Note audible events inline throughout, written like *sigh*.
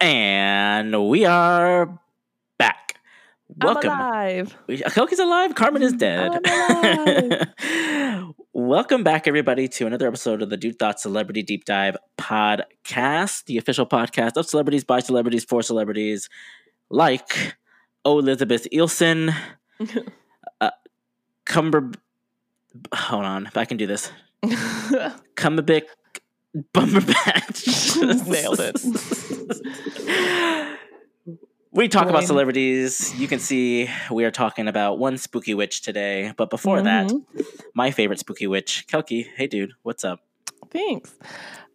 And we are back. Welcome. I'm alive. We- Koki's alive. Carmen is *laughs* dead. *laughs* Welcome back, everybody, to another episode of the Dude Thought Celebrity Deep Dive podcast, the official podcast of celebrities by celebrities for celebrities, like Elizabeth Eilson, *laughs* uh, Cumber. Hold on, I can do this. Cumberbick Bumberbatch. *laughs* Nailed it. we talk about celebrities. You can see we are talking about one spooky witch today. But before that, Mhm. my favorite spooky witch, Kelky. Hey, dude, what's up? Thanks.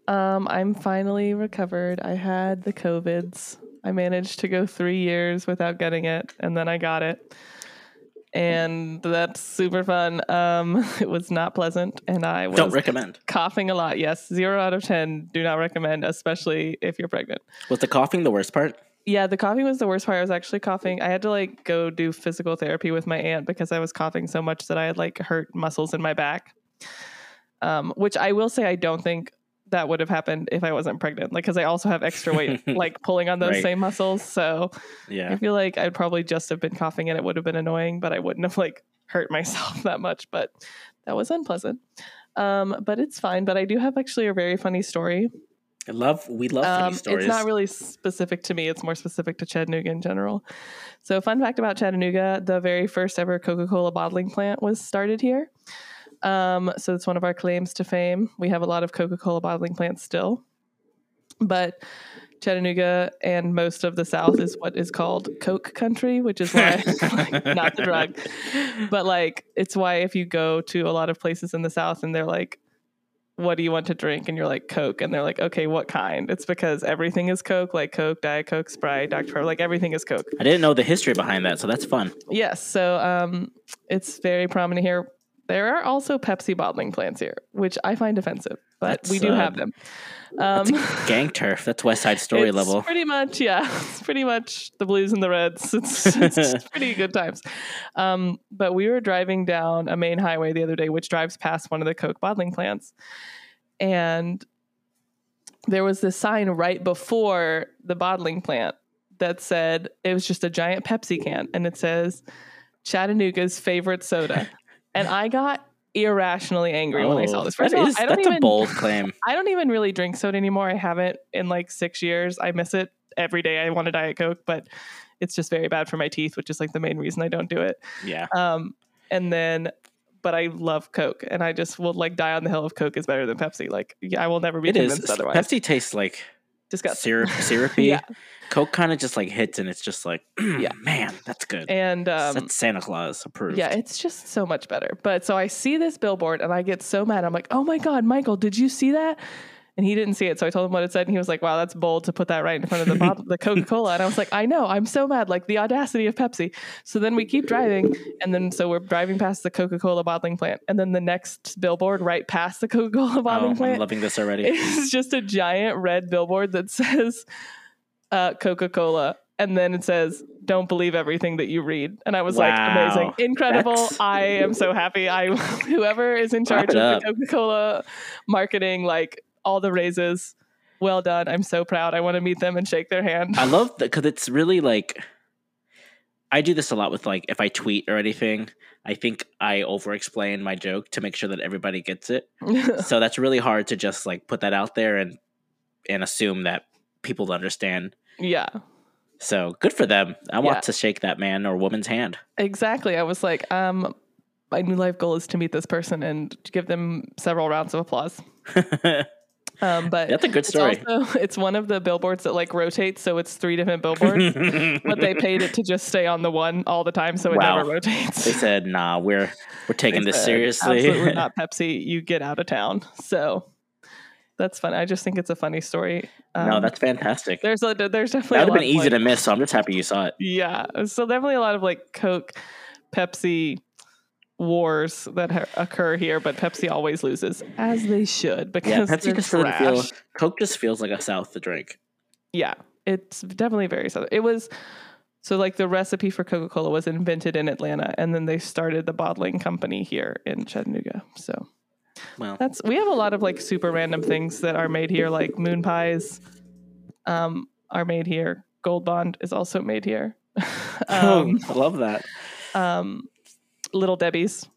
Um, I'm finally recovered. I had the COVIDs. I managed to go three years without getting it, and then I got it. And that's super fun. Um, *laughs* it was not pleasant, and I was Don't recommend. coughing a lot. Yes, zero out of 10. Do not recommend, especially if you're pregnant. Was the coughing the worst part? Yeah, the coughing was the worst part. I was actually coughing. I had to like go do physical therapy with my aunt because I was coughing so much that I had like hurt muscles in my back. Um, which I will say I don't think that would have happened if I wasn't pregnant. Like, because I also have extra weight, *laughs* like pulling on those Right. same muscles. So yeah, I feel like I'd probably just have been coughing and it would have been annoying, but I wouldn't have like hurt myself *laughs* that much. But that was unpleasant. Um, but it's fine. But I do have actually a very funny story. I love. We love funny Um, stories. it's not really specific to me. It's more specific to Chattanooga in general. So, fun fact about Chattanooga: the very first ever Coca-Cola bottling plant was started here. Um, so it's one of our claims to fame. We have a lot of Coca-Cola bottling plants still, but Chattanooga and most of the South is what is called Coke country, which is why *laughs* like, not the drug, but like it's why if you go to a lot of places in the South and they're like, "What do you want to drink?" and you're like Coke, and they're like, "Okay, what kind?" It's because everything is Coke, like Coke, Diet Coke, Sprite, Dr Pepper, like everything is Coke. I didn't know the history behind that, so that's fun. Yes, so um, it's very prominent here. There are also Pepsi bottling plants here, which I find offensive, but we do uh, have them. Um, That's *laughs* gang turf. That's West Side *laughs* Story it's level. Pretty much, yeah. *laughs* It's pretty much the blues and the reds. It's, it's pretty good times. Um, but we were driving down a main highway the other day, which drives past one of the Coke bottling plants. And there was this sign right before the bottling plant that said it was just a giant Pepsi can. And it says Chattanooga's favorite soda. And I got irrationally angry when I saw Oh, this. First that all, is- I don't that's even a bold claim. *laughs* I don't even really drink soda anymore. I haven't in like six years. I miss it every day. I want a Diet Coke, but it's just very bad for my teeth, which is like the main reason I don't do it. Yeah. Um, and then, but I love Coke, and I just will like die on the hill of Coke is better than Pepsi. Like, I will never be It is. convinced otherwise. Pepsi tastes like Disgusting. syrup, *laughs* syrupy. Yeah. Coke kind of just like hits, and it's just like, *clears throat* Yeah. man, that's good. And um, that's Santa Claus approved. Yeah, it's just so much better. But so I see this billboard and I get so mad. I'm like, oh my God, Michael, did you see that? And he didn't see it. So I told him what it said. And he was like, wow, that's bold to put that right in front of the, bottle, the Coca Cola. And I was like, I know, I'm so mad. Like the audacity of Pepsi. So then we keep driving. And then so we're driving past the Coca Cola bottling plant. And then the next billboard right past the Coca Cola oh, plant. I'm loving this already. is just a giant red billboard that says uh, Coca Cola. And then it says, "Don't believe everything that you read." And I was like, "Amazing, incredible! That's- I am so happy." I, *laughs* whoever is in charge of the Coca Cola marketing, like all the raises, well done. I'm so proud. I want to meet them and shake their hand. I love that because it's really like I do this a lot with like if I tweet or anything. I think I over explain my joke to make sure that everybody gets it. *laughs* so that's really hard to just like put that out there and and assume that people understand. yeah, So good for them. I want to shake that man or woman's hand. exactly. I was like, um, my new life goal is to meet this person and give them several rounds of applause. *laughs* Um, but That's a good story. It's also *laughs* it's one of the billboards that like rotates, so it's three different *laughs* billboards. but they paid it to just stay on the one all the time, so it Wow. never rotates. they said, "Nah, we're we're taking They this said, seriously." Absolutely not *laughs* Pepsi. You get out of town. So that's fun. I just think it's a funny story. no, Um, that's fantastic. there's a, there's definitely That would have been easy to miss, so I'm just happy you saw it. Yeah, so definitely a lot of like Coke, Pepsi wars that ha- occur here, but Pepsi always loses as they should because Yeah, Pepsi just doesn't feel. Coke just feels like a South to drink. Yeah, it's definitely very southern. It was so like the recipe for Coca Cola was invented in Atlanta, and then they started the bottling company here in Chattanooga. So Well, that's we have a lot of like super random things that are made here, like moon pies. Um, are made here. Gold Bond is also made here. um, *laughs* um, I love that. um, Little Debbie's.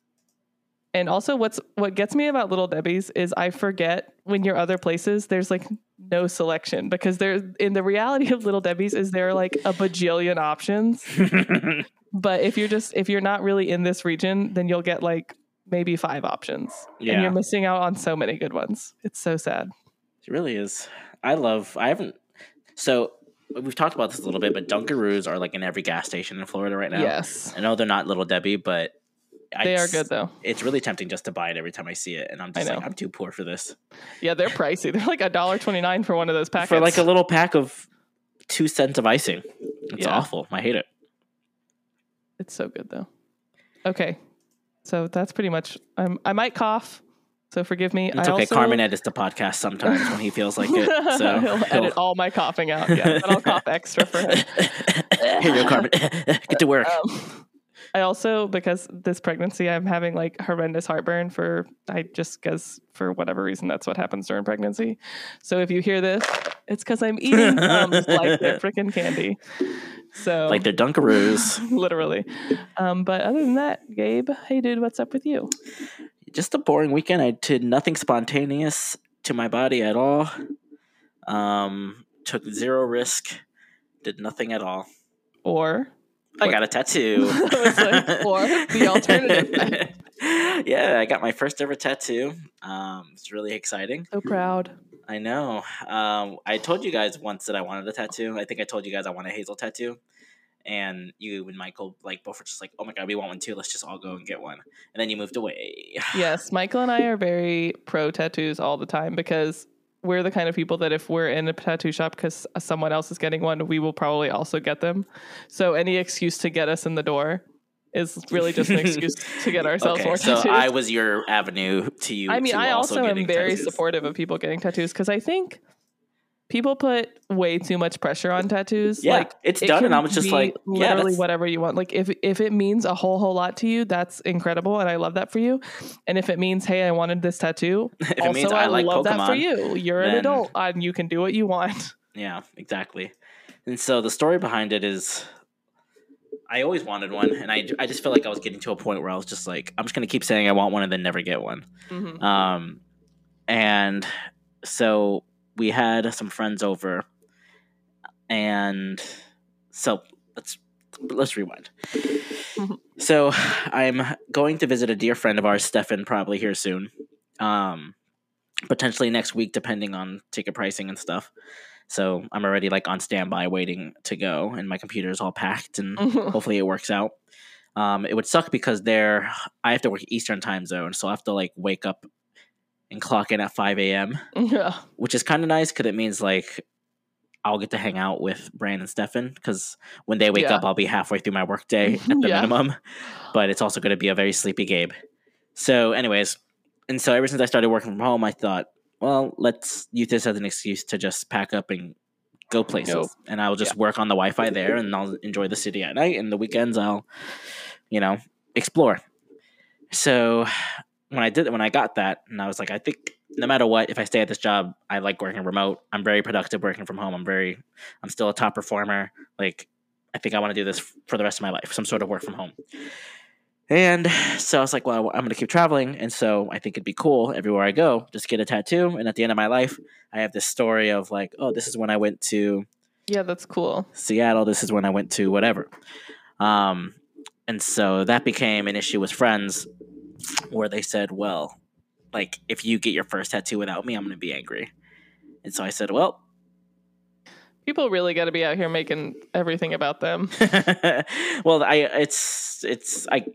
And also, what's what gets me about Little Debbie's is I forget when you're other places, there's like no selection because there in the reality of Little Debbie's is there like a bajillion options. *laughs* But if you're just if you're not really in this region, then you'll get like maybe five options, and you're missing out on so many good ones. It's so sad. It really is. I love. I haven't. So we've talked about this a little bit, but Dunkaroos are like in every gas station in Florida right now. Yes, I know they're not Little Debbie, but I they are good though. It's really tempting just to buy it every time I see it, and I'm just like, I'm too poor for this. Yeah, they're pricey. *laughs* They're like a dollar twenty nine for one of those packets. For like a little pack of two cents of icing, it's Yeah. awful. I hate it. It's so good though. Okay, so that's pretty much. I'm, I might cough, so forgive me. It's I okay. also, Carmen edits the podcast sometimes when he feels like it. *laughs* So he'll edit all my coughing out. Yeah, but I'll cough extra for him. *laughs* Here you go, Carmen. Get to work. Um, I also because this pregnancy, I'm having like horrendous heartburn for I just because for whatever reason that's what happens during pregnancy. So if you hear this, it's because I'm eating Tums *laughs* like they're freaking candy. So like they're Dunkaroos. *laughs* literally. Um, but other than that, Gabe, hey dude, what's up with you? Just a boring weekend. I did nothing spontaneous to my body at all. Um, took zero risk. Did nothing at all. Or I got a tattoo. *laughs* I was like, or the alternative. *laughs* yeah, I got my first ever tattoo. Um, it's really exciting. so proud. I know. Um, I told you guys once that I wanted a tattoo. I think I told you guys I want a hazel tattoo. And you and Michael like both were just like, "Oh my god, we want one too. Let's just all go and get one." And then you moved away. Yes, Michael and I are very pro tattoos all the time because we're the kind of people that if we're in a tattoo shop because someone else is getting one, we will probably also get them. So any excuse to get us in the door is really just an *laughs* excuse to get ourselves okay, more so tattoos. I was your avenue to you. I mean, I also am very tattoos. supportive of people getting tattoos because I think people put way too much pressure on tattoos. Yeah, like it's it done, and I was just like, yeah, literally that's- whatever you want. Like if if it means a whole whole lot to you, that's incredible, and I love that for you. And if it means, hey, I wanted this tattoo, *laughs* if it means I, like love Pokemon, that for you. You're an adult, and you can do what you want. *laughs* Yeah, exactly. And so the story behind it is I always wanted one and I, I just felt like I was getting to a point where I was just like I'm just going to keep saying I want one and then never get one. Mhm. Um and so we had some friends over and so let's let's rewind. *laughs* So I'm going to visit a dear friend of ours, Stefan, probably here soon. Um potentially next week depending on ticket pricing and stuff. So I'm already like on standby waiting to go and my computer is all packed and *laughs* hopefully it works out. Um, it would suck because there I have to work Eastern time zone, so I have to like wake up and clock in at 5 a.m., yeah. which is kind of nice because it means like I'll get to hang out with Brand and Stefan because when they wake Yeah. up, I'll be halfway through my workday mm-hmm. at the Yeah. minimum. But it's also going to be a very sleepy Gabe. So, anyways, and so ever since I started working from home, I thought, well, let's use this as an excuse to just pack up and go places. Go. And I will just work on the Wi-Fi there, and I'll enjoy the city at night. And the weekends, I'll, you know, explore. So when I did when I got that, and I was like, I think no matter what, if I stay at this job, I like working remote. I'm very productive working from home. I'm very, I'm still a top performer. Like, I think I want to do this for the rest of my life, some sort of work from home. And so I was like, well, I'm going to keep traveling. And so I think it'd be cool everywhere I go, just get a tattoo. And at the end of my life, I have this story of like, oh, this is when I went to Yeah, that's cool. Seattle. This is when I went to whatever. Um, and so that became an issue with friends where they said, well, like, if you get your first tattoo without me, I'm going to be angry. And so I said, well, People really got to be out here making everything about them. *laughs* well, I, it's, it's, I,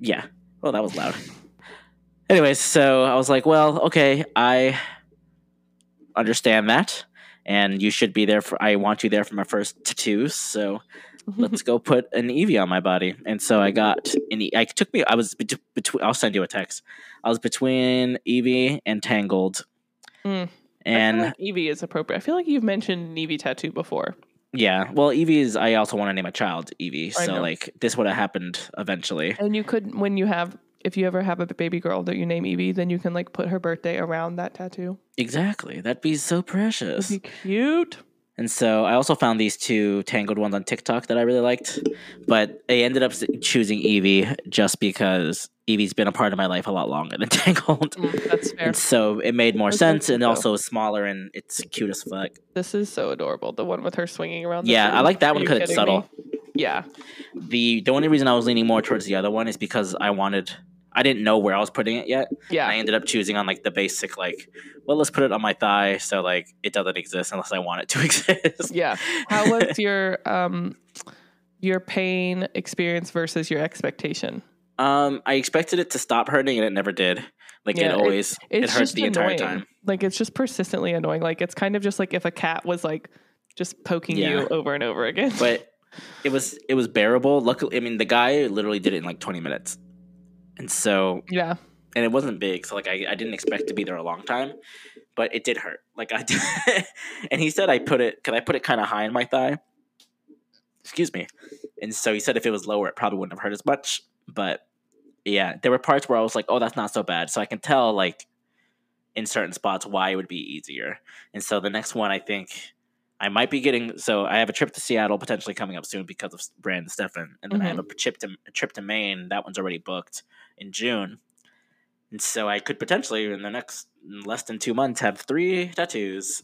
yeah. Well, that was loud. Anyways, so I was like, well, okay, I understand that. And you should be there for, I want you there for my first tattoos. So let's go put an Eevee on my body. And so I got an. E- I took me. I was bet- between. I'll send you a text. I was between Eevee and Tangled, Mm. and like Eevee is appropriate. I feel like you've mentioned an Eevee tattoo before. yeah. Well, Eevee is. I also want to name a child Eevee. I So know. like this would have happened eventually. And you could, when you have, if you ever have a baby girl that you name Evie, then you can like put her birthday around that tattoo. Exactly. That'd be so precious. Be cute. And so I also found these two tangled ones on TikTok that I really liked, but I ended up choosing Eevee just because Eevee's been a part of my life a lot longer than *laughs* Tangled. Mm, that's fair. And so it made more sense, and also smaller and it's cute as fuck. This is so adorable. The one with her swinging around. the Yeah, I like that Are one because it's kidding me? subtle. Yeah. The the only reason I was leaning more towards the other one is because I wanted I didn't know where I was putting it yet. And I ended up choosing on like the basic like, well, let's put it on my thigh so like it doesn't exist unless I want it to *laughs* exist. Yeah. How was *laughs* your um your pain experience versus your expectation? Um, I expected it to stop hurting and it never did. Like Yeah, it it- always it, It's hurts the entire annoying. time. Like it's just persistently annoying. Like it's kind of just like if a cat was like just poking Yeah. you over and over again. But it was it was bearable. Luckily, I mean the guy literally did it in like 20 minutes. And so yeah. and it wasn't big, so like I, I didn't expect to be there a long time, but it did hurt. Like I did, *laughs* and he said I put it because I put it kind of high in my thigh. Excuse me, and so he said if it was lower, it probably wouldn't have hurt as much. But yeah, there were parts where I was like, oh, that's not so bad. So I can tell like in certain spots why it would be easier. And so the next one, I think. I might be getting so I have a trip to Seattle potentially coming up soon because of Brand Stefan, and then I have a trip to a trip to Maine that one's already booked in June, and so I could potentially in the next less than two months have three tattoos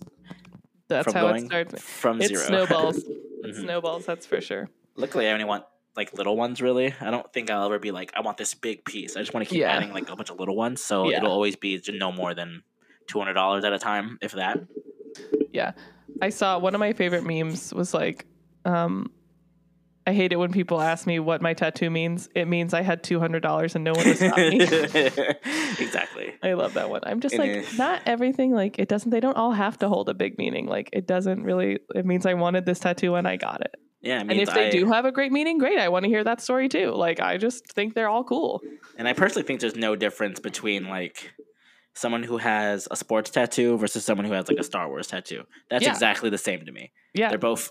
That's from how it starts. from It zero. snowballs. *laughs* It Mhm. snowballs, that's for sure. Luckily, I only want like little ones. Really, I don't think I'll ever be like I want this big piece. I just want to keep Yeah. adding like a bunch of little ones, so Yeah. it'll always be no more than two hundred dollars at a time, if that. I saw one of my favorite memes was like, um, I hate it when people ask me what my tattoo means. It means I had two hundred dollars and no one was stop me. *laughs* exactly. I love that one. I'm just It like, is. not everything like it doesn't. They don't all have to hold a big meaning. Like it doesn't really. It means I wanted this tattoo and I got it. Yeah, I and if they I, do have a great meaning, great. I want to hear that story too. Like I just think they're all cool. And I personally think there's no difference between like someone who has a sports tattoo versus someone who has like a Star Wars tattoo. That's Yeah. exactly the same to me. Yeah. They're both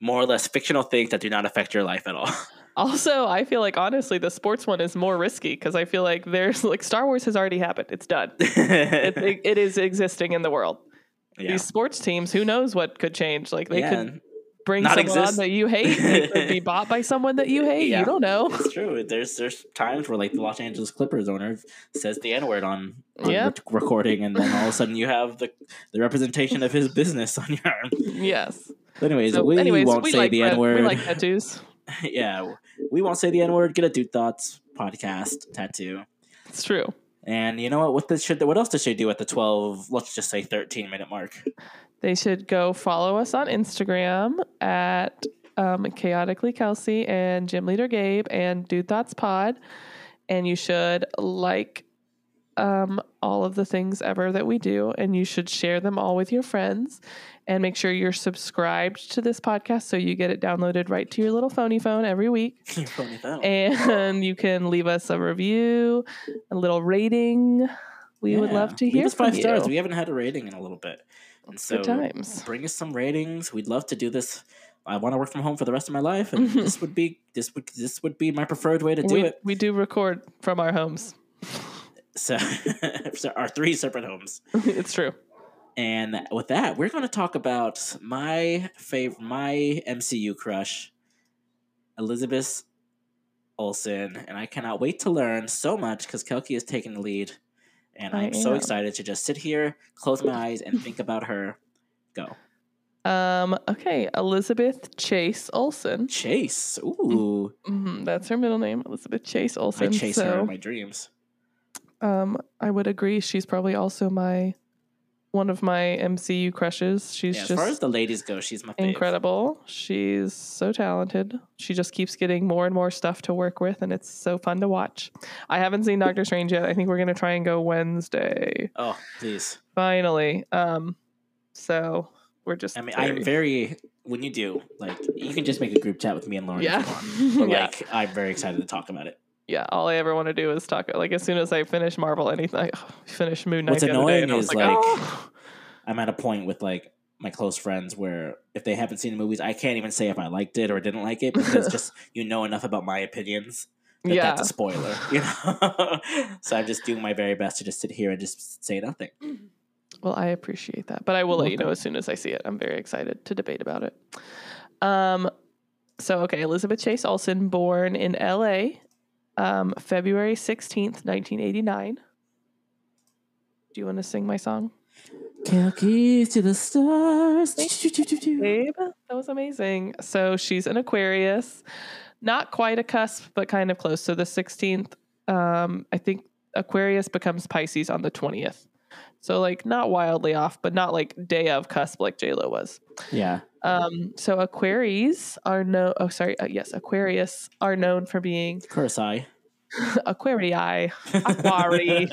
more or less fictional things that do not affect your life at all. *laughs* Also, I feel like honestly, the sports one is more risky because I feel like there's like Star Wars has already happened. It's done. *laughs* it, it, it is existing in the world. yeah. These sports teams, who knows what could change? Like they yeah, could bring Not someone on exist. that you hate. They could be *laughs* bought by someone that you hate. Yeah. You don't know. it's true. There's there's times where like the Los Angeles Clippers owner says the N word on, on Yeah. rec- recording, and then all of a sudden you have the the representation of his business on your arm. Yes. But anyways, So, we anyways, won't we say like the N word. We like tattoos. *laughs* yeah, we won't say the N word. Get a Dude Thoughts podcast tattoo. It's true. And you know what? What this should what else does she do at the twelve? Let's just say thirteen minute mark. They should go follow us on Instagram at um, chaotically Kelsey and Gym Leader Gabe and Dude Thoughts Pod, and you should like um, all of the things ever that we do, and you should share them all with your friends, and make sure you're subscribed to this podcast so you get it downloaded right to your little phony phone every week. *laughs* Phony phone. And you can leave us a review, a little rating. We would love to Leave hear us from five you. stars. We haven't had a rating in a little bit, and so Good times. bring us some ratings. We'd love to do this. I want to work from home for the rest of my life, and mm-hmm. this would be this would this would be my preferred way to do we, it. we do record from our homes. So, *laughs* so our three separate homes. *laughs* it's true. And with that, we're going to talk about my favorite, my MCU crush, Elizabeth Olsen, and I cannot wait to learn so much because Kelki is taking the lead, and I I'm so excited to just sit here, close my eyes, and think about her. Go, Um, okay, Elizabeth Chase Olsen. Chase. Ooh, hmm that's her middle name, Elizabeth Chase Olsen. I chase her in my dreams. um, I would agree. She's probably also my one of my MCU crushes. She's Yeah, as just far as the ladies go, she's my favorite. incredible. She's so talented. She just keeps getting more and more stuff to work with, and it's so fun to watch. I haven't seen Doctor Strange yet. I think we're gonna try and go Wednesday. Oh, please. Finally. Um, so we're just. I mean, I'm very. When you do, like, you can just make a group chat with me and Lauren. Yeah. If you want. *laughs* But Yeah. like, I'm very excited to talk about it. Yeah. All I ever want to do is talk. Like as soon as I finish Marvel, anything, I *sighs* finish Moon Knight. What's the day, annoying I was is, like, "Oh." I'm at a point with like my close friends where if they haven't seen the movies, I can't even say if I liked it or didn't like it because *laughs* just you know enough about my opinions that yeah. that's a spoiler. *laughs* You know, *laughs* so I'm just doing my very best to just sit here and just say nothing. Well, I appreciate that, but I will let you know as soon as I see it. I'm very excited to debate about it. Um, so okay, Elizabeth Chase Olsen, born in L.A., um, February sixteenth, nineteen eighty nine. Do you want to sing my song, Keys to the stars. babe? That was amazing. So she's an Aquarius, not quite a cusp, but kind of close. So the sixteenth, um, I think Aquarius becomes Pisces on the twentieth. So like not wildly off, but not like day of cusp like J Lo was. Yeah. Um, so Aquarius are no. Oh, sorry. Uh, yes, Aquarius are known for being Kursai. *laughs* Aquarii. Aquari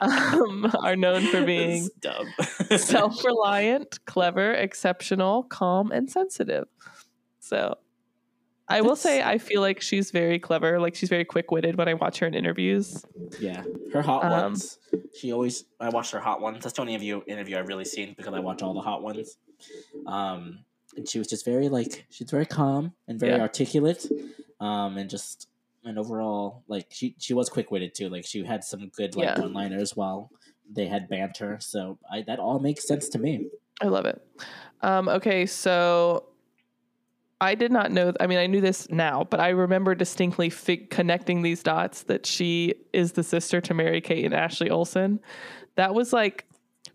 *laughs* um, are known for being dumb. self-reliant, clever, exceptional, calm, and sensitive. So, I will say I feel like she's very clever. Like she's very quick-witted when I watch her in interviews. Yeah, her hot Um, ones. She always. I watched her hot ones. That's the only interview interview I've really seen because I watch all the hot ones. Um, and she was just very like she's very calm and very Yeah. articulate. Um, and just and overall like she she was quick witted too. Like she had some good like Yeah. one liners while they had banter. So I that all makes sense to me. I love it. Um, okay, so I did not know. I mean, I knew this now, but I remember distinctly fig- connecting these dots that she is the sister to Mary Kate and Ashley Olsen. That was like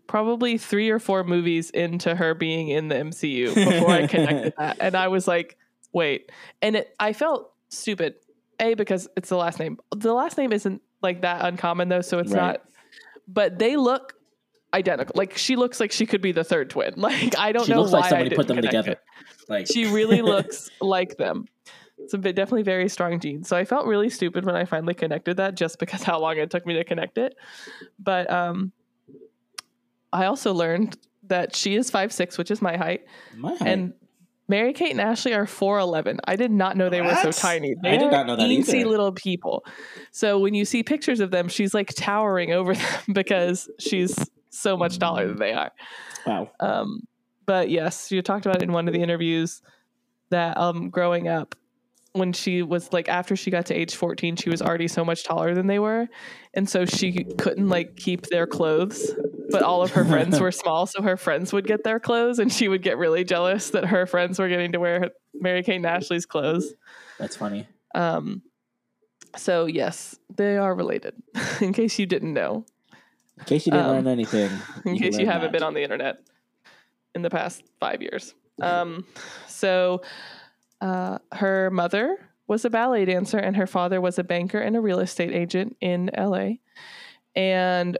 probably three or four movies into her being in the MCU before I connected *laughs* that, and I was like, wait. And it, I felt stupid. A because it's the last name. The last name isn't like that uncommon though, so it's Right. not. But they look identical. Like she looks like she could be the third twin. *laughs* Like I don't She know looks why like I somebody put them together. it. Like She really *laughs* looks like them. It's a bit definitely very strong genes. So I felt really stupid when I finally connected that, just because how long it took me to connect it. But um, I also learned that she is five six, which is my height, my height. and Mary Kate and Ashley are four eleven. I did not know they were so What? tiny. I did not know that teensy either. little people. So when you see pictures of them, she's like towering over *laughs* them because she's so much taller than they are. wow. Um, but yes, you talked about it in one of the interviews that um, growing up, when she was like after she got to age 14, she was already so much taller than they were. And so she couldn't like keep their clothes, but all of her friends were *laughs* small. So her friends would get their clothes and she would get really jealous that her friends were getting to wear Mary Kate and Ashley's clothes. That's funny. Um, so yes, they are related *laughs* in case you didn't know, In case you didn't Um, learn anything. *laughs* in can case you haven't that. been on the internet in the past five years. Um, so uh, her mother was a ballet dancer and her father was a banker and a real estate agent in LA. And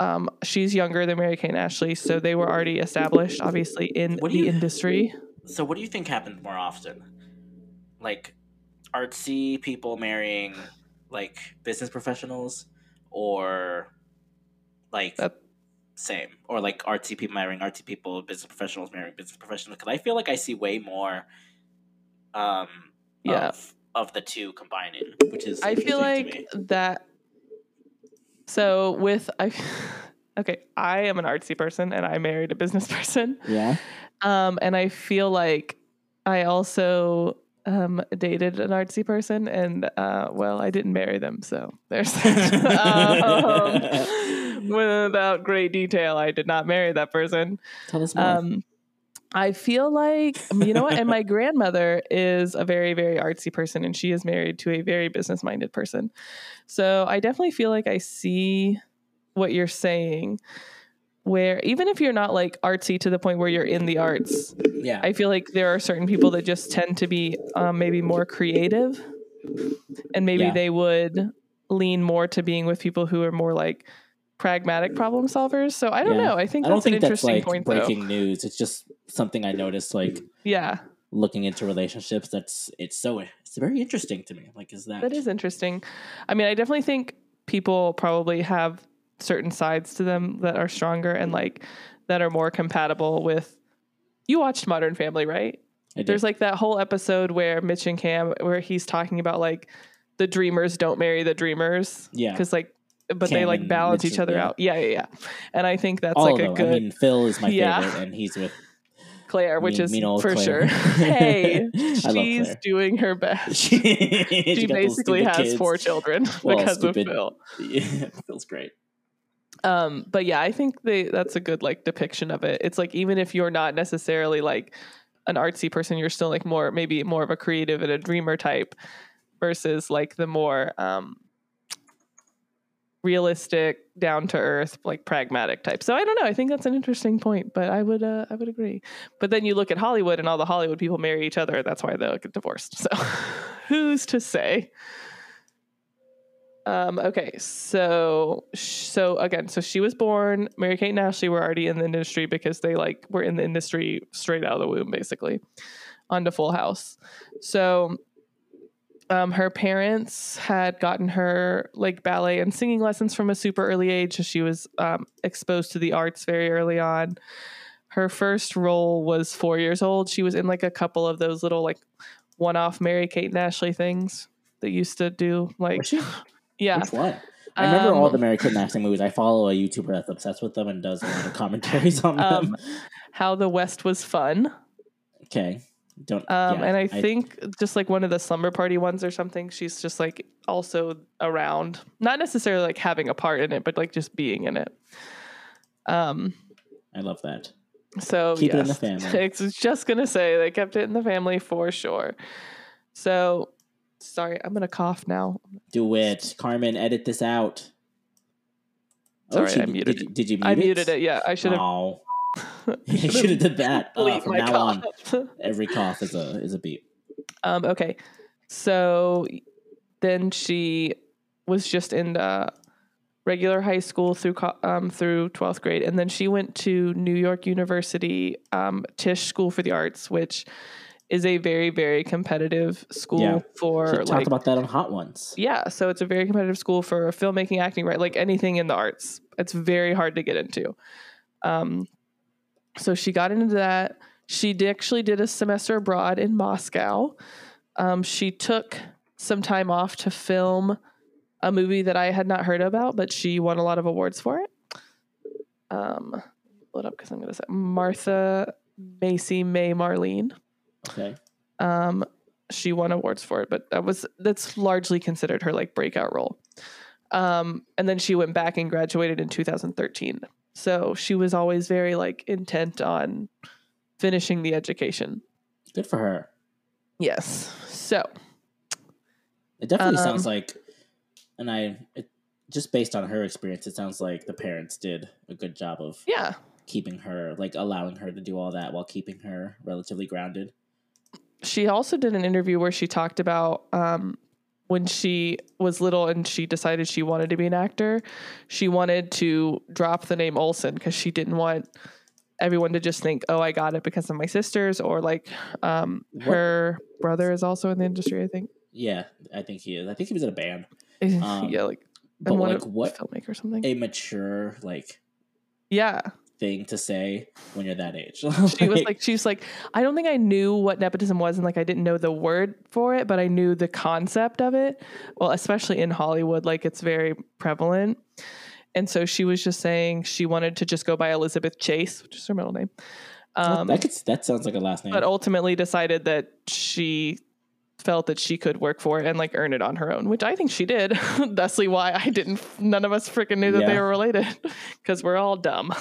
um, she's younger than Mary Kate and Ashley, so they were already established, obviously, in What the you- industry. So, what do you think happened more often? Like artsy people marrying like business professionals, or like That- same, or like artsy people marrying artsy people, business professionals marrying business professionals? Because I feel like I see way more, um, Yeah. of, of the two combining, which is I feel like that. So with *laughs* I, okay, I am an artsy person and I married a business *laughs* person. yeah, Um, and I feel like I also um, dated an artsy person, and uh, well, I didn't marry them, so there's *laughs* that. um, without great detail, I did not marry that person. tell us more. Um, I feel like you know what, and my *laughs* grandmother is a very, very artsy person, and she is married to a very business-minded person. So I definitely feel like I see what you're saying. Where even if you're not like artsy to the point where you're in the arts, yeah, I feel like there are certain people that just tend to be um, maybe more creative, and maybe Yeah. they would lean more to being with people who are more like pragmatic problem solvers. So I don't Yeah. know. I think I don't that's an that's interesting like point, though. breaking news. It's just something I noticed, like Yeah, looking into relationships. That's it's so it's very interesting to me. Like, is that that is interesting. I mean, I definitely think people probably have certain sides to them that are stronger and like that are more compatible with. You watched Modern Family, right? There's like that whole episode where Mitch and Cam, where he's talking about like the dreamers don't marry the dreamers. Yeah. Because like, but they like balance Mitch each other out. Yeah, yeah, yeah. And I think that's all like a good I mean, Phil is my Yeah. favorite, and he's with Claire, which mean- is mean for Claire. sure. *laughs* hey, she's doing her best. *laughs* she, She basically has kids. four children *laughs* Well, because stupid. of Phil. Yeah, Phil's great. Um, but yeah, I think they that's a good like depiction of it. It's like even if you're not necessarily like an artsy person, you're still like more maybe more of a creative and a dreamer type versus like the more um realistic, down to earth, like pragmatic type. So I don't know. I think that's an interesting point, but I would uh, I would agree. But then you look at Hollywood and all the Hollywood people marry each other. That's why they'll get divorced. So *laughs* who's to say? Um, okay, so so again, so she was born. Mary Kate and Ashley were already in the industry because they like were in the industry straight out of the womb, basically, onto Full House. So um, her parents had gotten her like ballet and singing lessons from a super early age. So she was um, exposed to the arts very early on. Her first role was four years old. She was in like a couple of those little like one-off Mary Kate and Ashley things that used to do like? *laughs* yeah. Which one? I remember all Um, the Mary Kate and movies. I follow a YouTuber that's obsessed with them and does a lot of commentaries on them. Um, How the West was fun. okay, don't. Um, yeah, and I, think just like one of the slumber party ones or something, she's just like also around, not necessarily like having a part in it, but like just being in it. Um, I love that. so Keep it in the *laughs* family. I was just gonna say they kept it in the family for sure. So sorry, I'm gonna cough now. Do it, Carmen. Edit this out. Sorry, she- I muted did, you- Did you mute I it? muted it. Yeah, I should have. Oh, *laughs* you should have did that. *laughs* Uh, from now on, *laughs* every cough is a is a beep. Um, okay. So then she was just in uh, regular high school through um, through 12th grade. And then she went to New York University um, Tisch School for the Arts, which is a very, very competitive school Yeah. for talked like. about that on Hot Ones. yeah, so it's a very competitive school for filmmaking, acting, right? Like anything in the arts. It's very hard to get into. Um, so she got into that. She did, actually did a semester abroad in Moscow. Um, she took some time off to film a movie that I had not heard about, but she won a lot of awards for it. Um, pull it up because I'm going to say Martha Marcy May Marlene. Okay. Um, she won awards for it, but that was that's largely considered her like breakout role. Um, and then she went back and graduated in 2013. So she was always very like intent on finishing the education. Good for her. Yes. So It definitely Um, sounds like, and I it, just based on her experience, it sounds like the parents did a good job of yeah, keeping her, like allowing her to do all that while keeping her relatively grounded. She also did an interview where she talked about um, when she was little and she decided she wanted to be an actor. She wanted to drop the name Olsen because she didn't want everyone to just think, "Oh, I got it because of my sisters," or like um, her brother is also in the industry. I think. Yeah, I think he is. I think he was in a band. *laughs* Um, yeah, like But like, what filmmaker or something. a mature like yeah, thing to say when you're that age. *laughs* she was like, she's like, I don't think I knew what nepotism was, and like I didn't know the word for it, but I knew the concept of it. Well, especially in Hollywood, like it's very prevalent. And so she was just saying she wanted to just go by Elizabeth Chase, which is her middle name. Um, that could, that sounds like a last name. but ultimately decided that she felt that she could work for it and like earn it on her own, which I think she did. *laughs* Thusly, why I didn't. None of us freaking knew that they were related *laughs* because we're all dumb.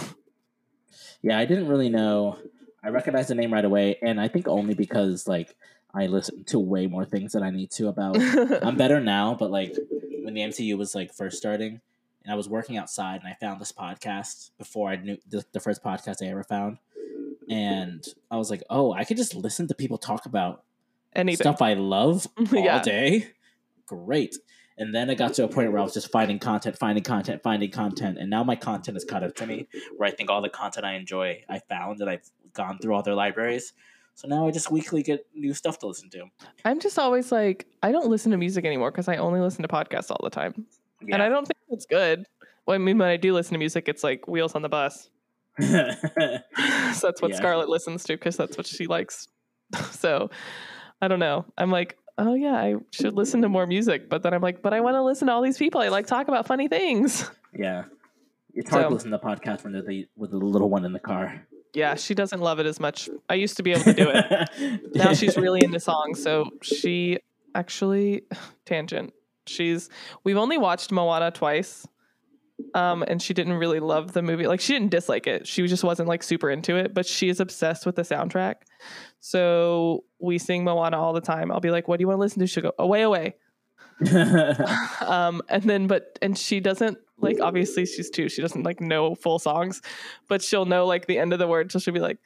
Yeah, I didn't really know. I recognized the name right away, and I think only because like I listen to way more things than I need to about. *laughs* I'm better now, but like when the MCU was like first starting, and I was working outside, and I found this podcast before I knew the, the first podcast I ever found, and I was like, oh, I could just listen to people talk about Anything. stuff I love *laughs* all Yeah. day. Great. And then I got to a point where I was just finding content, finding content, finding content, and now my content is caught up to me. Where I think all the content I enjoy, I found, and I've gone through all their libraries. So now I just weekly get new stuff to listen to. I'm just always like, I don't listen to music anymore because I only listen to podcasts all the time. And I don't think that's good. Well, I mean, when I do listen to music, it's like Wheels on the Bus. *laughs* *laughs* so that's what Yeah. Scarlett listens to because that's what she likes. *laughs* so I don't know. I'm like, oh yeah, I should listen to more music. But then I'm like, but I want to listen to all these people. I like talk about funny things. yeah, it's hard So- to listen to podcasts when there's the with the little one in the car. Yeah, she doesn't love it as much. I used to be able to do it. *laughs* now she's really into songs. So she actually *sighs* tangent. She's we've only watched Moana twice. Um, and she didn't really love the movie. Like she didn't dislike it. She just wasn't like super into it, but she is obsessed with the soundtrack. So we sing Moana all the time. I'll be like, "What do you want to listen to?" She'll go, "Away, away." *laughs* um, and then, but and she doesn't like. Obviously, she's two. She doesn't like know full songs, but she'll know like the end of the word. So she'll be like,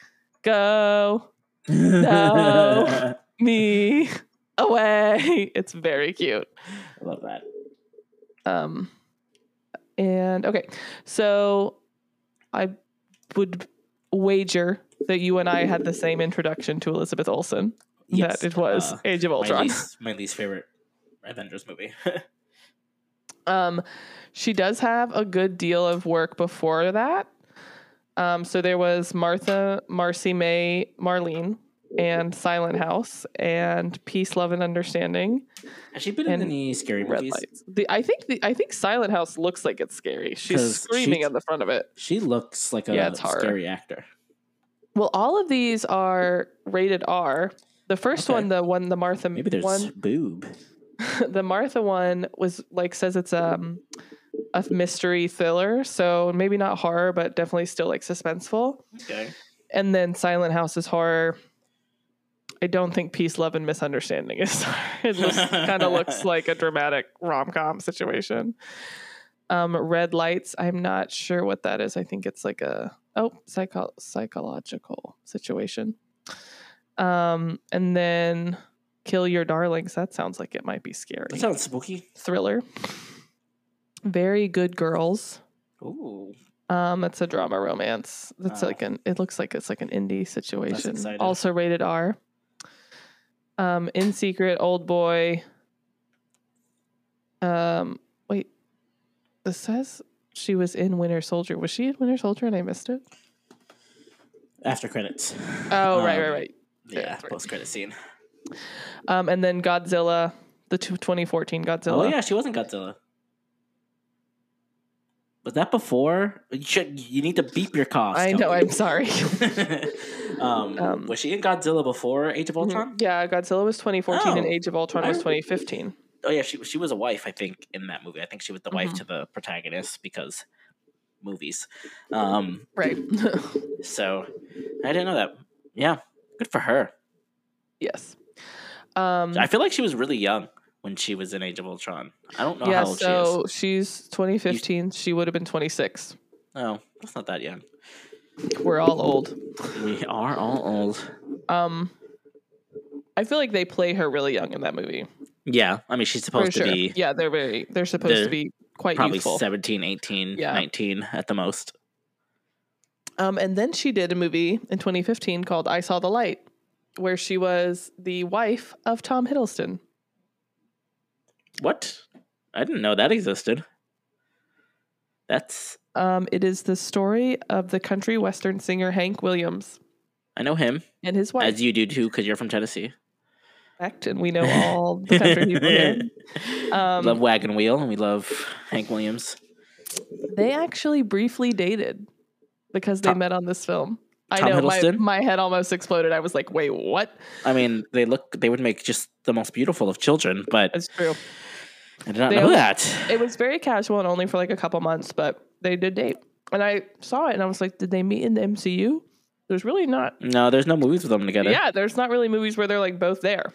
"Go No. *laughs* me away." It's very cute. I love that. Um, and okay, so I would wager that you and I had the same introduction to Elizabeth Olsen. Yes, That it was uh, Age of my Ultron. least, my least favorite Avengers movie. *laughs* Um, she does have a good deal of work before that. Um, so there was Martha, Marcy May, Marlene, and Silent House, and Peace, Love, and Understanding. Has she been in any scary movies? The I think the I think Silent House looks like it's scary. She's screaming she- at the front of it. She looks like a Yeah, it's horror. scary actor. Well, all of these are rated R. The first Okay. one, the one, the Martha Maybe there's one, boob. *laughs* the Martha one was like says it's um a mystery thriller, so maybe not horror, but definitely still like suspenseful. Okay. And then Silent House is horror. I don't think Peace, Love, and Misunderstanding is. it kind of looks *laughs* like a dramatic rom com situation. Um, Red Lights. I'm not sure what that is. I think it's like a oh psycho- psychological situation. Um, and then Kill Your Darlings. That sounds like it might be scary. That sounds spooky. Thriller. Very Good Girls. Ooh. Um, it's a drama romance. Oh. like an. It looks like it's like an indie situation. Also rated R. Um, In Secret, Old Boy. Um, wait. This says she was in Winter Soldier. Was she in Winter Soldier and I missed it? After credits. Oh, right, right, Um, right. Yeah, Yeah, right. post credit scene. Um, and then Godzilla, the two- 2014 Godzilla. Oh yeah, she wasn't Godzilla. Was that before? You should. You need to beep your coughs. I know. I'm sorry. *laughs* *laughs* um, Um, was she in Godzilla before Age of Ultron? yeah, Godzilla was 2014 and Oh. Age of Ultron was I- 2015. Oh yeah, she she was a wife, I think, in that movie. I think she was the wife Mhm. to the protagonist because movies. Um, Right. *laughs* so I didn't know that. Yeah, good for her. yes. Um, I feel like she was really young when she was in Age of Ultron. I don't know yeah, how old so she's 2015. She would have been 26. Oh, that's not that young. We're all old. We are all old. Um, I feel like they play her really young in that movie. Yeah, I mean she's supposed sure. to be Yeah, they're very. They're supposed They're to be quite probably youthful. 17, 18, Yeah. 19 at the most. Um, and then she did a movie in 2015 called I Saw the Light, where she was the wife of Tom Hiddleston. What? I didn't know that existed. That's Um, it is the story of the country western singer Hank Williams I know him and his wife. as you do too because you're from Tennessee. Correct, and we know all the country people here. *laughs* Um, love Wagon Wheel and we love Hank Williams. They actually briefly dated because they Tom- met on this film. I Tom know my, Hiddleston? my head almost exploded. I was like, wait, what? I mean, they look they would make just the most beautiful of children, but It's true. I did not They know only- that. It was very casual and only for like a couple months, but they did date. And I saw it and I was like, did they meet in the MCU? There's really not. No, there's no movies with them together. Yeah, there's not really movies where they're like both there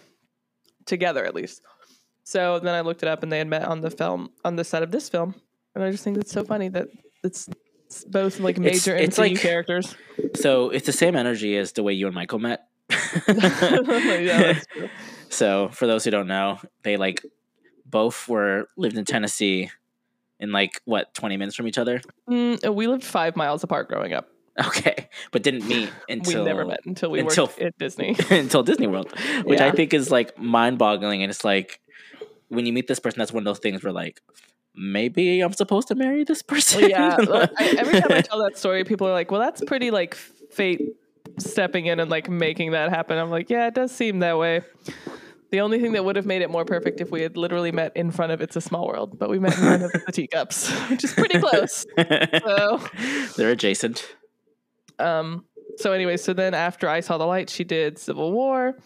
together, at least. So then I looked it up and they had met on the film, on the set of this film. And I just think that's so funny that it's, it's both like major it's MCU like- characters. So it's the same energy as the way you and Michael met. *laughs* *laughs* yeah, so for those who don't know, they like both were lived in Tennessee in like what, 20 minutes from each other? Mm, we lived five miles apart growing up. Okay. But didn't meet *laughs* until we never met until we until- worked at Disney. *laughs* until Disney World, which I think is like mind boggling. And it's like when you meet this person, that's one of those things where like maybe I'm supposed to marry this *laughs* person. yeah. like, I, every time I tell that story, people are like, "Well, that's pretty like fate stepping in and like making that happen." I'm like, "Yeah, it does seem that way." The only thing that would have made it more perfect if we had literally met in front of It's a Small World, but we met in front of *laughs* the teacups, which is pretty close. So, *laughs* They're adjacent. um, so anyway, so then after I saw the light, she did Civil War.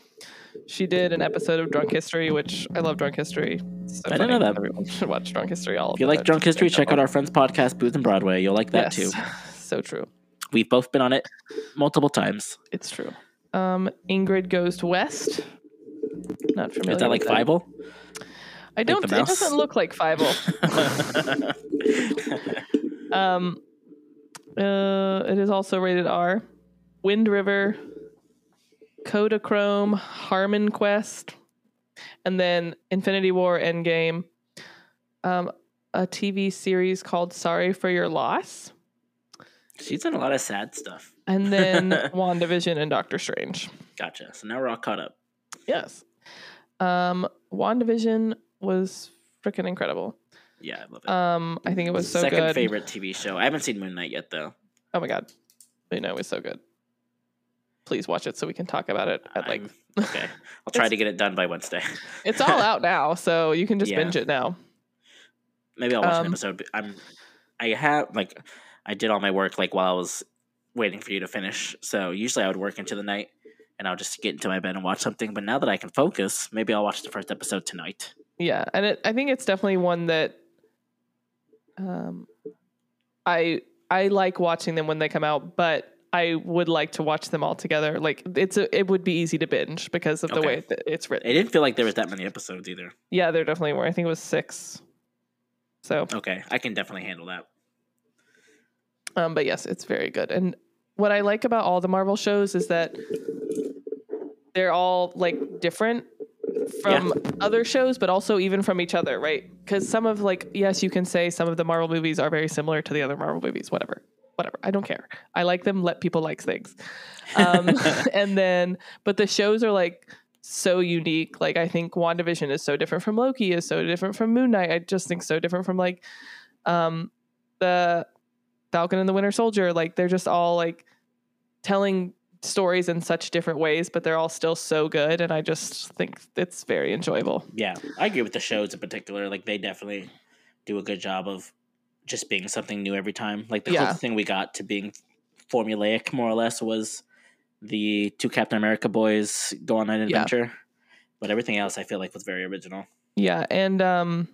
She did an episode of Drunk History, which I love Drunk History. So I didn't know that. Everyone should watch Drunk History. All If you like drunk history, check out our friends' podcast, Booth and Broadway. You'll like that too. *laughs* So true. We've both been on it multiple times. It's true. Um, Ingrid Goes West. Not familiar. Is that like Five? I don't. the It doesn't look like Five. *laughs* Um, uh, it is also rated R. Wind River, Kodachrome, HarmonQuest, and then Infinity War Endgame. Um, a TV series called Sorry for Your Loss, She's done a lot of sad stuff. and then *laughs* WandaVision and Doctor Strange. Gotcha. So now we're all caught up. Yes. Um, WandaVision was freaking incredible. Yeah, I love it. Um, I think it was so Second good. favorite TV show. I haven't seen Moon Knight yet, though. Oh my god, you know it was so good. Please watch it so we can talk about it at length. okay, I'll try *laughs* to get it done by Wednesday. It's all *laughs* out now, so you can just Yeah. binge it now. Maybe I'll watch an Um, episode. I'm, I have like, I did all my work like while I was waiting for you to finish. So usually I would work into the night, and I'll just get into my bed and watch something. But now that I can focus, maybe I'll watch the first episode tonight. Yeah, and it, I think it's definitely one that um, I I like watching them when they come out, but I would like to watch them all together. Like it's a, it would be easy to binge because of the Okay. way it's written. It didn't feel like there was that many episodes either. yeah, there definitely were. I think it was six. So, Okay, I can definitely handle that. um, but yes, it's very good. And what I like about all the Marvel shows is that they're all like different from other shows, but also even from each other, right? Because some of like, yes, you can say some of the Marvel movies are very similar to the other Marvel movies. Whatever, whatever. I don't care. I like them. Let people like things. Um, *laughs* and then, but the shows are like so unique. Like I think WandaVision is so different from Loki, is so different from Moon Knight. I just think so different from like um, the Falcon and the Winter Soldier. Like they're just all like telling stories in such different ways, but they're all still so good. And I just think it's very enjoyable. Yeah, I agree with the shows in particular. Like they definitely do a good job of just being something new every time. Like the Yeah. closest thing we got to being formulaic, more or less, was the two Captain America boys go on an Yeah. adventure. But everything else, I feel like, was very original. Yeah, and um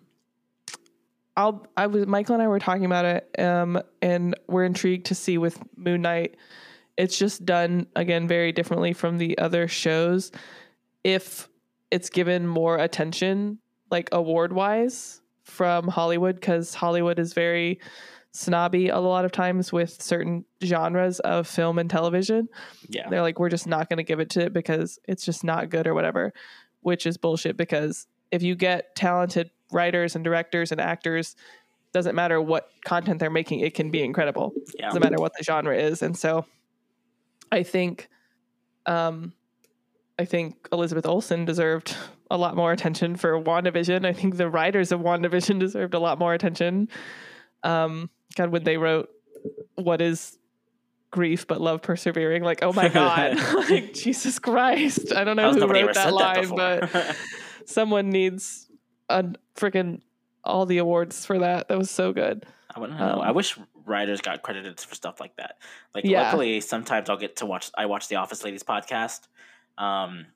I'll I was Michael and I were talking about it um and we're intrigued to see with Moon Knight it's just done again very differently from the other shows if it's given more attention like award wise from Hollywood cuz Hollywood is very snobby a lot of times with certain genres of film and television Yeah, they're like, we're just not going to give it to it because it's just not good or whatever, which is bullshit. Because if you get talented writers and directors and actors, doesn't matter what content they're making, it can be incredible. yeah. Doesn't matter what the genre is. And so, I think, um, I think Elizabeth Olsen deserved a lot more attention for WandaVision. I think the writers of WandaVision deserved a lot more attention. Um, God, when they wrote what is grief but love persevering, like, oh my God, *laughs* *laughs* like, Jesus Christ. I don't know How's who wrote that line, that but *laughs* someone needs a freaking all the awards for that. That was so good. I wouldn't know. Um, I wish writers got credited for stuff like that. Like, Yeah. luckily, sometimes I'll get to watch. I watch the Office Ladies podcast, um,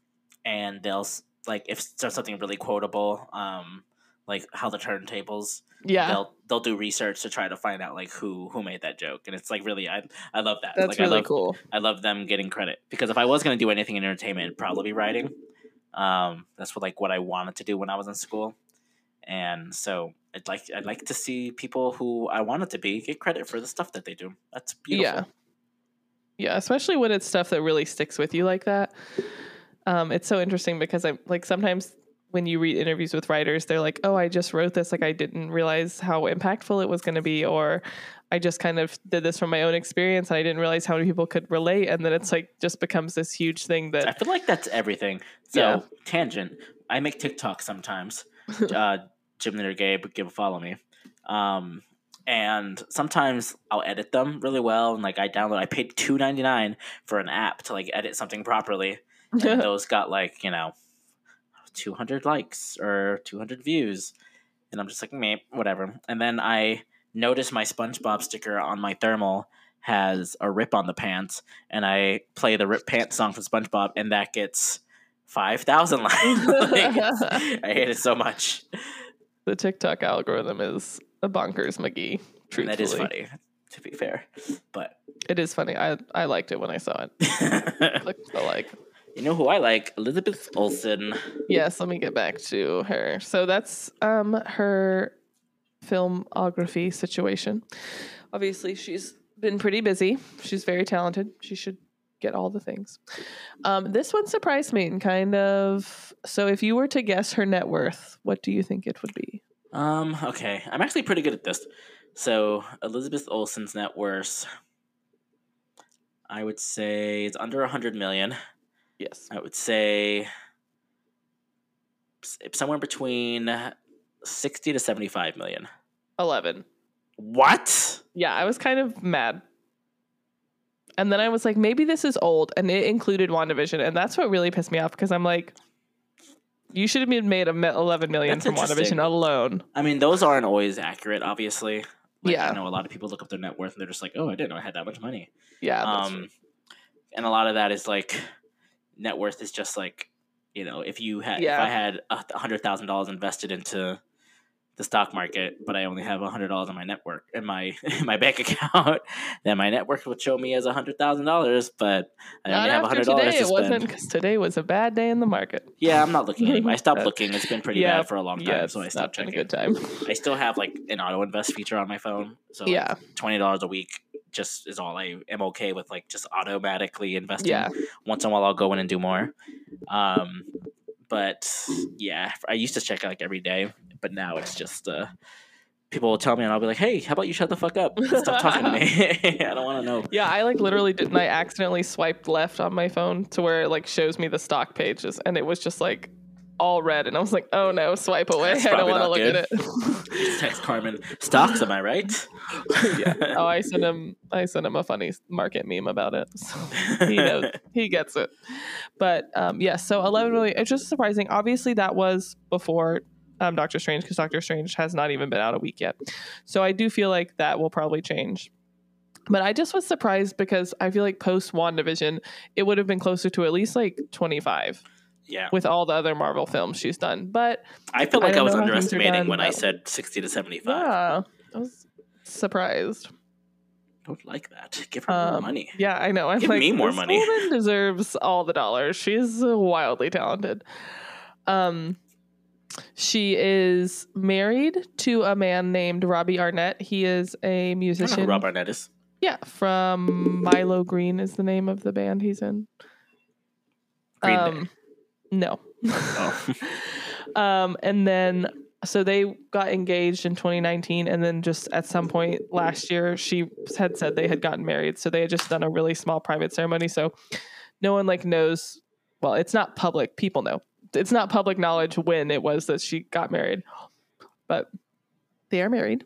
and they'll like if there's something really quotable, um, like how the turntables. Yeah. They'll they'll do research to try to find out like who who made that joke, and it's like really I I love that. That's like, really I love, cool. I love them getting credit because if I was going to do anything in entertainment, it'd probably be writing. Um, that's what like what I wanted to do when I was in school, and so I'd like I'd like to see people who I wanted to be get credit for the stuff that they do. That's beautiful. Yeah. Yeah, especially when it's stuff that really sticks with you like that. Um, it's so interesting because I'm like sometimes when you read interviews with writers, they're like, "Oh, I just wrote this. Like, I didn't realize how impactful it was going to be, or I just kind of did this from my own experience, and I didn't realize how many people could relate." And then it's like just becomes this huge thing that I feel like that's everything. So Yeah. tangent. I make TikTok sometimes. *laughs* uh, Jim Knitter Gabe, give a follow me. Um, and sometimes I'll edit them really well, and like I download. I paid two ninety nine for an app to like edit something properly, and *laughs* those got like you know, two hundred likes or two hundred views, and I'm just like, meh, whatever. And then I notice my SpongeBob sticker on my thermal has a rip on the pants, and I play the rip pants song from SpongeBob, and that gets five thousand *laughs* likes. like, *laughs* I hate it so much. The TikTok algorithm is a bonkers McGee. And Truthfully, that is funny, to be fair. But It is funny. I I liked it when I saw it. *laughs* Clicked the like. you know who I like? Elizabeth Olsen. Yes, let me get back to her. So that's um her filmography situation. Obviously, she's been pretty busy. She's very talented. She should get all the things. Um, this one surprised me and kind of. So, if you were to guess her net worth, what do you think it would be? Um, okay. I'm actually pretty good at this. So Elizabeth Olsen's net worth, I would say it's under a hundred million. Yes. I would say somewhere between sixty to seventy-five million. 11. What? Yeah, I was kind of mad. And then I was like, maybe this is old. And it included WandaVision. And that's what really pissed me off because I'm like, you should have been made 11 million That's from interesting. WandaVision alone. I mean, those aren't always accurate, obviously. Like, Yeah. I know a lot of people look up their net worth and they're just like, "Oh, I didn't know I had that much money." Yeah. that's um, and a lot of that is like net worth is just like you know if you had Yeah. if I had a hundred thousand dollars invested into the stock market, but I only have a hundred dollars in my network in my *laughs* in my bank account, *laughs* then my network would show me as a hundred thousand dollars, but I Not only have a hundred dollars today, to it wasn't because today was a bad day in the market. Yeah, I'm not looking anymore. I stopped *laughs* looking. It's been pretty yeah, bad for a long time, Yeah, so I stopped checking. good time. I still have like an auto invest feature on my phone, so like, yeah, twenty dollars a week just is all I am okay with, like just automatically investing. yeah, Once in a while, I'll go in and do more. Um, but yeah, I used to check it like every day, but now it's just uh, people will tell me, and I'll be like, "Hey, how about you shut the fuck up? Stop talking to me. *laughs* I don't want to know." yeah. I like literally didn't. I accidentally swiped left on my phone to where it like shows me the stock pages, and it was just like all red, and I was like, oh no, swipe away. That's *laughs* I don't want to look good. at it. *laughs* Text Carmen stocks. Am I right? yeah. Oh, I sent him. I sent him a funny market meme about it. So he knows. he gets it. But um, yes, so 11 million. It's just surprising. Obviously, that was before um, Doctor Strange because Doctor Strange has not even been out a week yet. So I do feel like that will probably change. But I just was surprised because I feel like post WandaVision, it would have been closer to at least like 25 yeah, with all the other Marvel films she's done. But I feel like I, don't was know how things are underestimating done, when I said sixty to seventy-five. yeah, I was surprised. Don't like that. Give her more Um, money. Yeah, I know. I'm Give like, me more this money. woman deserves all the dollars. She's wildly talented. Um, she is married to a man named Robbie Arnett. He is a musician. who Rob Arnett is. Yeah, from Milo Greene is the name of the band he's in. Green Day. um, no. Oh. *laughs* um, and then so they got engaged in 2019, and then just at some point last year, she had said they had gotten married. So they had just done a really small private ceremony. So no one like knows. Well, it's not public. People know. It's not public knowledge when it was that she got married, but they are married.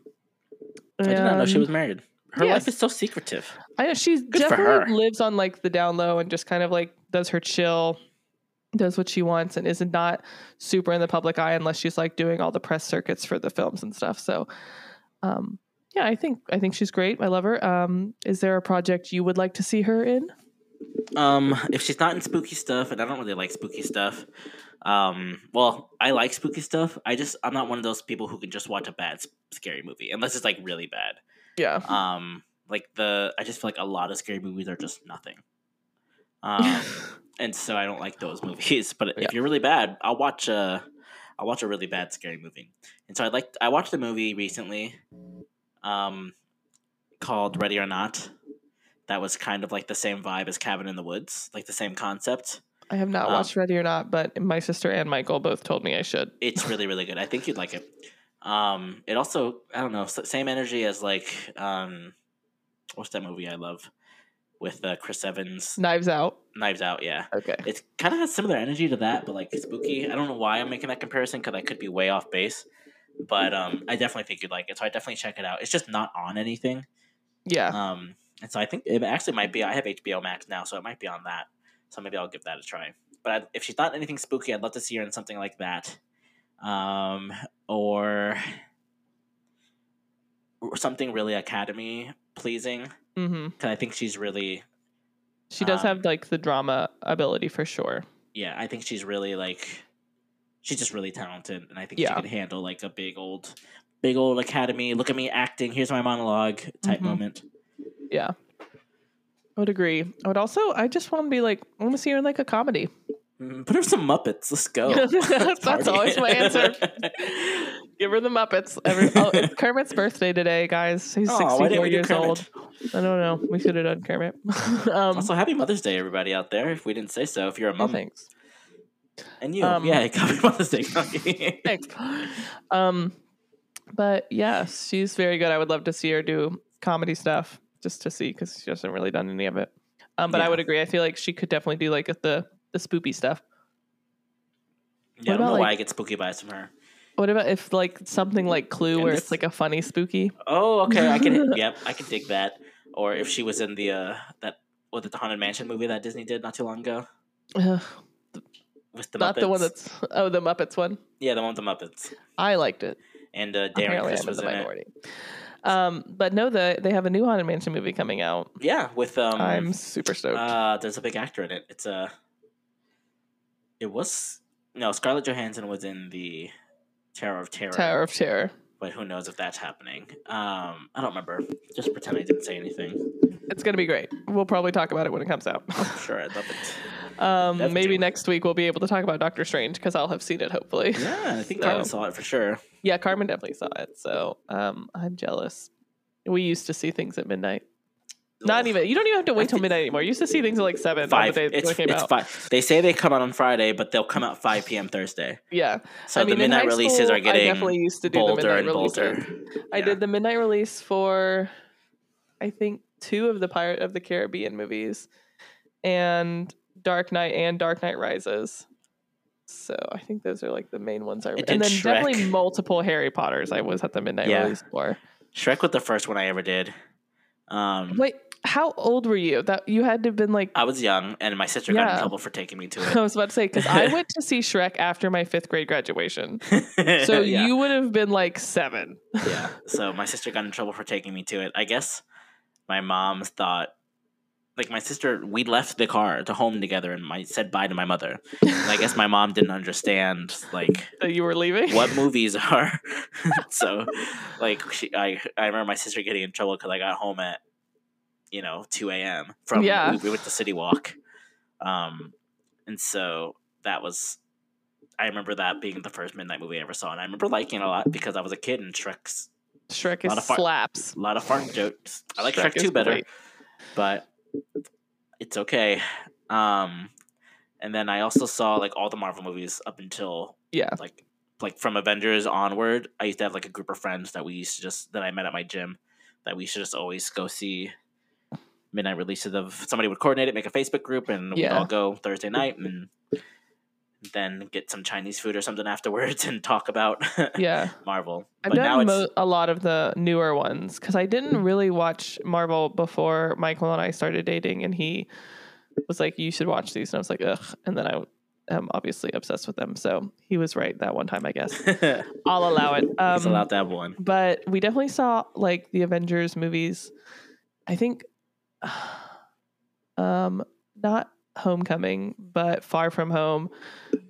I did not know she was married. Her yes. life is so secretive. I know she's Good definitely lives on like the down low and just kind of like does her chill, does what she wants, and is not super in the public eye unless she's like doing all the press circuits for the films and stuff. So, um, yeah, I think I think she's great. I love her. Um, is there a project you would like to see her in? Um, if she's not in spooky stuff, and I don't really like spooky stuff. Um, well, I like spooky stuff. I just I'm not one of those people who can just watch a bad scary movie unless it's like really bad. Yeah, Um, like the I just feel like a lot of scary movies are just nothing. *laughs* Um, and so I don't like those *laughs* movies. But Yeah. if you're really bad, I'll watch a I'll watch a really bad scary movie. And so I like I watched a movie recently, um, called Ready or Not. That was kind of like the same vibe as Cabin in the Woods, like the same concept. I have not Um, watched Ready or Not, but my sister and Michael both told me I should. *laughs* It's really really good. I think you'd like it. Um, it also I don't know same energy as like um, what's that movie I love with uh, Chris Evans, Knives Out. Knives Out. Yeah, Okay. it kind of has similar energy to that, but like spooky. I don't know why I'm making that comparison because I could be way off base, but um, I definitely think you'd like it. So I definitely check it out. It's just not on anything, Yeah. um, and so I think it actually might be. I have HBO Max now, so it might be on that. So maybe I'll give that a try. But I, if she's not anything spooky, I'd love to see her in something like that, um, or or something really Academy pleasing. hmm 'Cause I think she's really She does Um, have like the drama ability for sure. yeah, I think she's really like she's just really talented and I think Yeah. she could handle like a big old big old academy, look at me acting, here's my monologue type Mhm. moment. Yeah. I would agree. I would also I just want to be like I want to see her in like a comedy. Mm, Put her some Muppets. Let's go. *laughs* That's Party. always my answer. *laughs* Give her the Muppets. Every, oh, it's Kermit's birthday today, guys. He's why 64 didn't do years old. I don't know. We should have done Kermit. *laughs* um, also, happy Mother's Day, everybody out there. If we didn't say so, if you're a oh, mom thanks. and you, Um, yeah, happy Mother's Day. Thanks. Um, but yes, she's very good. I would love to see her do comedy stuff just to see because she hasn't really done any of it. Um, but I would agree. I feel like she could definitely do like the the spoopy stuff. yeah, I don't about, know why like- I get spooky vibes from her. What about if like something like Clue, And where this- it's like a funny spooky? Oh, okay, I can. *laughs* yep, I can dig that. Or if she was in the uh that was it the Haunted Mansion movie that Disney did not too long ago Ugh, with the not the one that's oh the Muppets one. yeah, the one with the Muppets I liked it. and uh, Darren Apparently, Chris I'm in was the in it. Um, but no, the they have a new Haunted Mansion movie coming out. Yeah, with um, I'm super stoked. uh, there's a big actor in it. It's a. Uh, it was no Scarlett Johansson was in the Terror of Terror. Tower of Terror. but who knows if that's happening? Um, I don't remember. Just pretend I didn't say anything. It's gonna be great. We'll probably talk about it when it comes out. Sure, I'd love it. *laughs* um, maybe next week we'll be able to talk about Doctor Strange because I'll have seen it. Hopefully, Yeah, I think So- Carmen saw it for sure. yeah. Carmen definitely saw it, so um, I'm jealous. We used to see things at midnight. Not even. You don't even have to wait till midnight anymore. You used to see things at like seven five. the day It's, they came it's out. five. They say they come out on Friday, but they'll come out five p.m. Thursday. Yeah. So I mean, the midnight releases school, are getting I definitely used to do the bolder midnight and bolder. I did the midnight release for, I think, two of the Pirate of the Caribbean movies, and Dark Knight and Dark Knight Rises. So I think those are like the main ones I. It and then definitely multiple Harry Potters. I was at the midnight Yeah. release for. Shrek was the first one I ever did. Um, Wait, how old were you? That you had to have been like. I was young, and my sister got in trouble for taking me to *laughs* it. I was about to say because I *laughs* went to see Shrek after my fifth grade graduation, *laughs* so yeah. you would have been like seven. yeah. So my sister got in trouble for taking me to it. I guess my mom thought, like my sister, we left the car to home together, and I said bye to my mother. And *laughs* I guess my mom didn't understand like that you were leaving. what *laughs* movies are. *laughs* so, like, she, I I remember my sister getting in trouble because I got home at you know two a.m. from Yeah. we, we went to CityWalk, um, and so that was. I remember that being the first midnight movie I ever saw, and I remember liking it a lot because I was a kid and Shrek's Shrek lot is of fart- slaps. a lot of fart jokes. I like Shrek, is 2 better, great. but it's okay. Um, and then I also saw like all the Marvel movies up until Yeah. like like from Avengers onward. I used to have like a group of friends that we used to just that I met at my gym that we should just always go see midnight releases of somebody would coordinate it, make a Facebook group, and we'd all go Thursday night and then get some Chinese food or something afterwards *laughs* and talk about *laughs* Yeah. Marvel. I've but now done it's mo- a lot of the newer ones because I didn't really watch Marvel before Michael and I started dating, and he was like, "You should watch these," and I was like, "Ugh," and then I am obviously obsessed with them. So he was right that one time, I guess. *laughs* I'll allow it. He's Um, allowed to have one. but we definitely saw like the Avengers movies. I think, *sighs* um, not Homecoming, but Far From Home.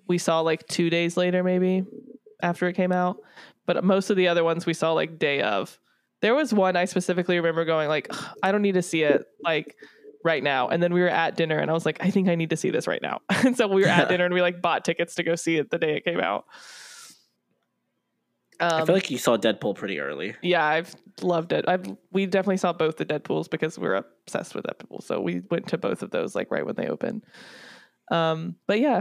We saw like two days later, maybe after it came out. But most of the other ones we saw like day of. There was one I specifically remember going like, I don't need to see it like right now. And then we were at dinner, and I was like, I think I need to see this right now. *laughs* and so we were at *laughs* dinner, and we like bought tickets to go see it the day it came out. Um, I feel like you saw Deadpool pretty early. yeah, I've loved it. I've we definitely saw both the Deadpools because we're obsessed with Deadpool. So we went to both of those like right when they opened. Um, but yeah,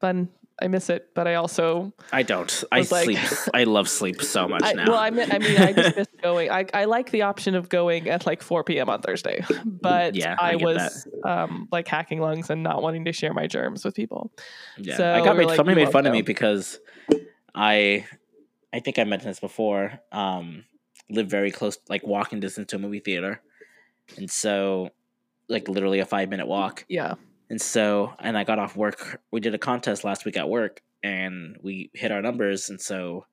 fun. I miss it, but I also I don't. I like- sleep. I love sleep so *laughs* much I, now. well, I mean, I mean, I just miss going. I I like the option of going at like 4 p.m. on Thursday, *laughs* but Yeah, I I, was um like hacking lungs and not wanting to share my germs with people. yeah, so I got made. like, somebody made fun of me because I, I think I mentioned this before. Um, live very close, like walking distance to a movie theater, and so, like literally a five minute walk. Yeah, And so, and I got off work. We did a contest last week at work, and we hit our numbers, and so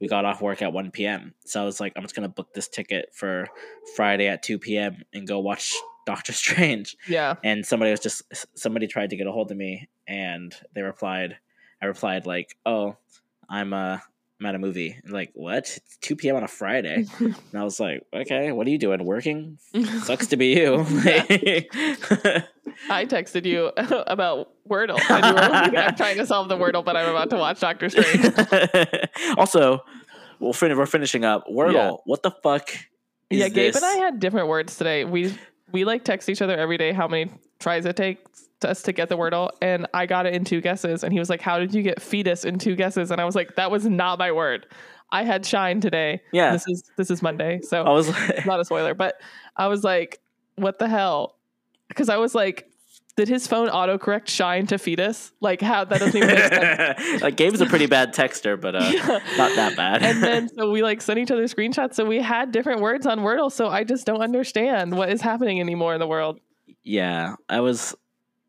we got off work at 1 p.m. So I was like, I'm just gonna book this ticket for Friday at 2 p.m. and go watch *laughs* Doctor Strange. Yeah. And somebody was just somebody tried to get a hold of me, and they replied. I replied like, "Oh, I'm uh I'm at a movie." And like, what? It's 2 p.m. on a Friday, *laughs* and I was like, "Okay, what are you doing? Working? *laughs* Sucks to be you." *laughs* I texted you about Wordle. And you were like, I'm trying to solve the Wordle, but I'm about to watch Doctor Strange. also, we'll fin- we're finishing up Wordle. Yeah. What the fuck? Is yeah, Gabe this? and I had different words today. We we like text each other every day how many tries it takes us to get the Wordle, and I got it in two guesses. And he was like, "How did you get fetus in two guesses?" And I was like, "That was not my word. I had shine today. Yeah. this is this is Monday, so I was like, *laughs* not a spoiler, but I was like, what the hell? Because I was like, did his phone autocorrect shine to fetus? Like how that doesn't even make sense. *laughs* like Gabe's a pretty bad texter, but uh, Yeah. not that bad. And then *laughs* so we like sent each other screenshots. So we had different words on Wordle. So I just don't understand what is happening anymore in the world. yeah, I was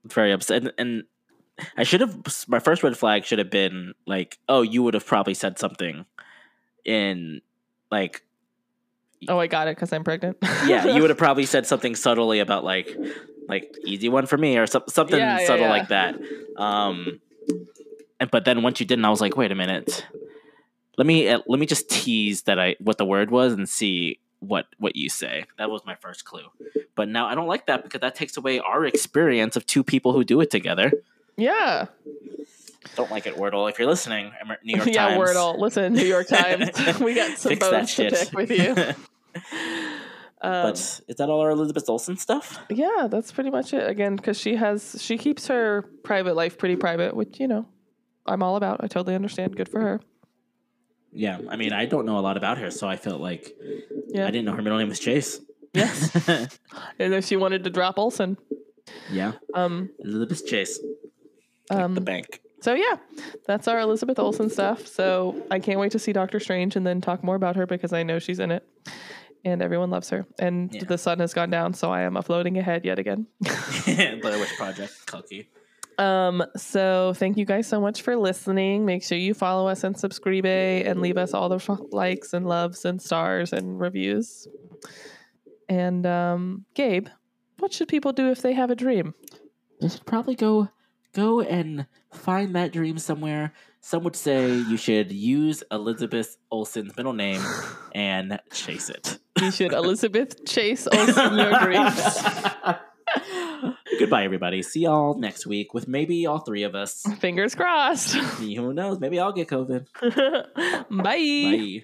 very upset, and, and I should have. My first red flag should have been like, "Oh, you would have probably said something in like." Oh, I got it because I'm pregnant. *laughs* yeah, you would have probably said something subtly about like, like easy one for me or some, something Yeah, yeah, subtle yeah. like that. Um, and but then once you didn't, I was like, wait a minute, let me uh, let me just tease that I what the word was and see what what you say. That was my first clue. But now I don't like that because that takes away our experience of two people who do it together. yeah. Don't like it, Wordle. If you're listening, New York *laughs* Times. yeah, Wordle. Listen, New York *laughs* Times. we got some Fix bones to pick with you. *laughs* Um, but is that all our Elizabeth Olsen stuff? Yeah, that's pretty much it. Again, because she has she keeps her private life pretty private, which you know I'm all about. I totally understand. Good for her. Yeah, I mean, I don't know a lot about her, so I felt like Yeah. I didn't know her middle name was Chase. Yes. *laughs* And if she wanted to drop Olsen, yeah, um, Elizabeth Chase, like um, the bank. so yeah, that's our Elizabeth Olsen stuff. So I can't wait to see Doctor Strange and then talk more about her because I know she's in it, and everyone loves her. And Yeah. the sun has gone down, so I am uploading ahead yet again. *laughs* *laughs* Blair Witch Project, Kulky. Um, so thank you guys so much for listening. Make sure you follow us and subscribe and leave us all the f- likes and loves and stars and reviews. And um, Gabe, what should people do if they have a dream? They should probably go go and find that dream somewhere. Some would say you should use Elizabeth Olsen's middle name *laughs* and chase it. You should Elizabeth Chase Olsen your *laughs* dreams. Goodbye, everybody. See y'all next week with maybe all three of us. Fingers crossed. Who knows? Maybe I'll get COVID. *laughs* Bye. Bye.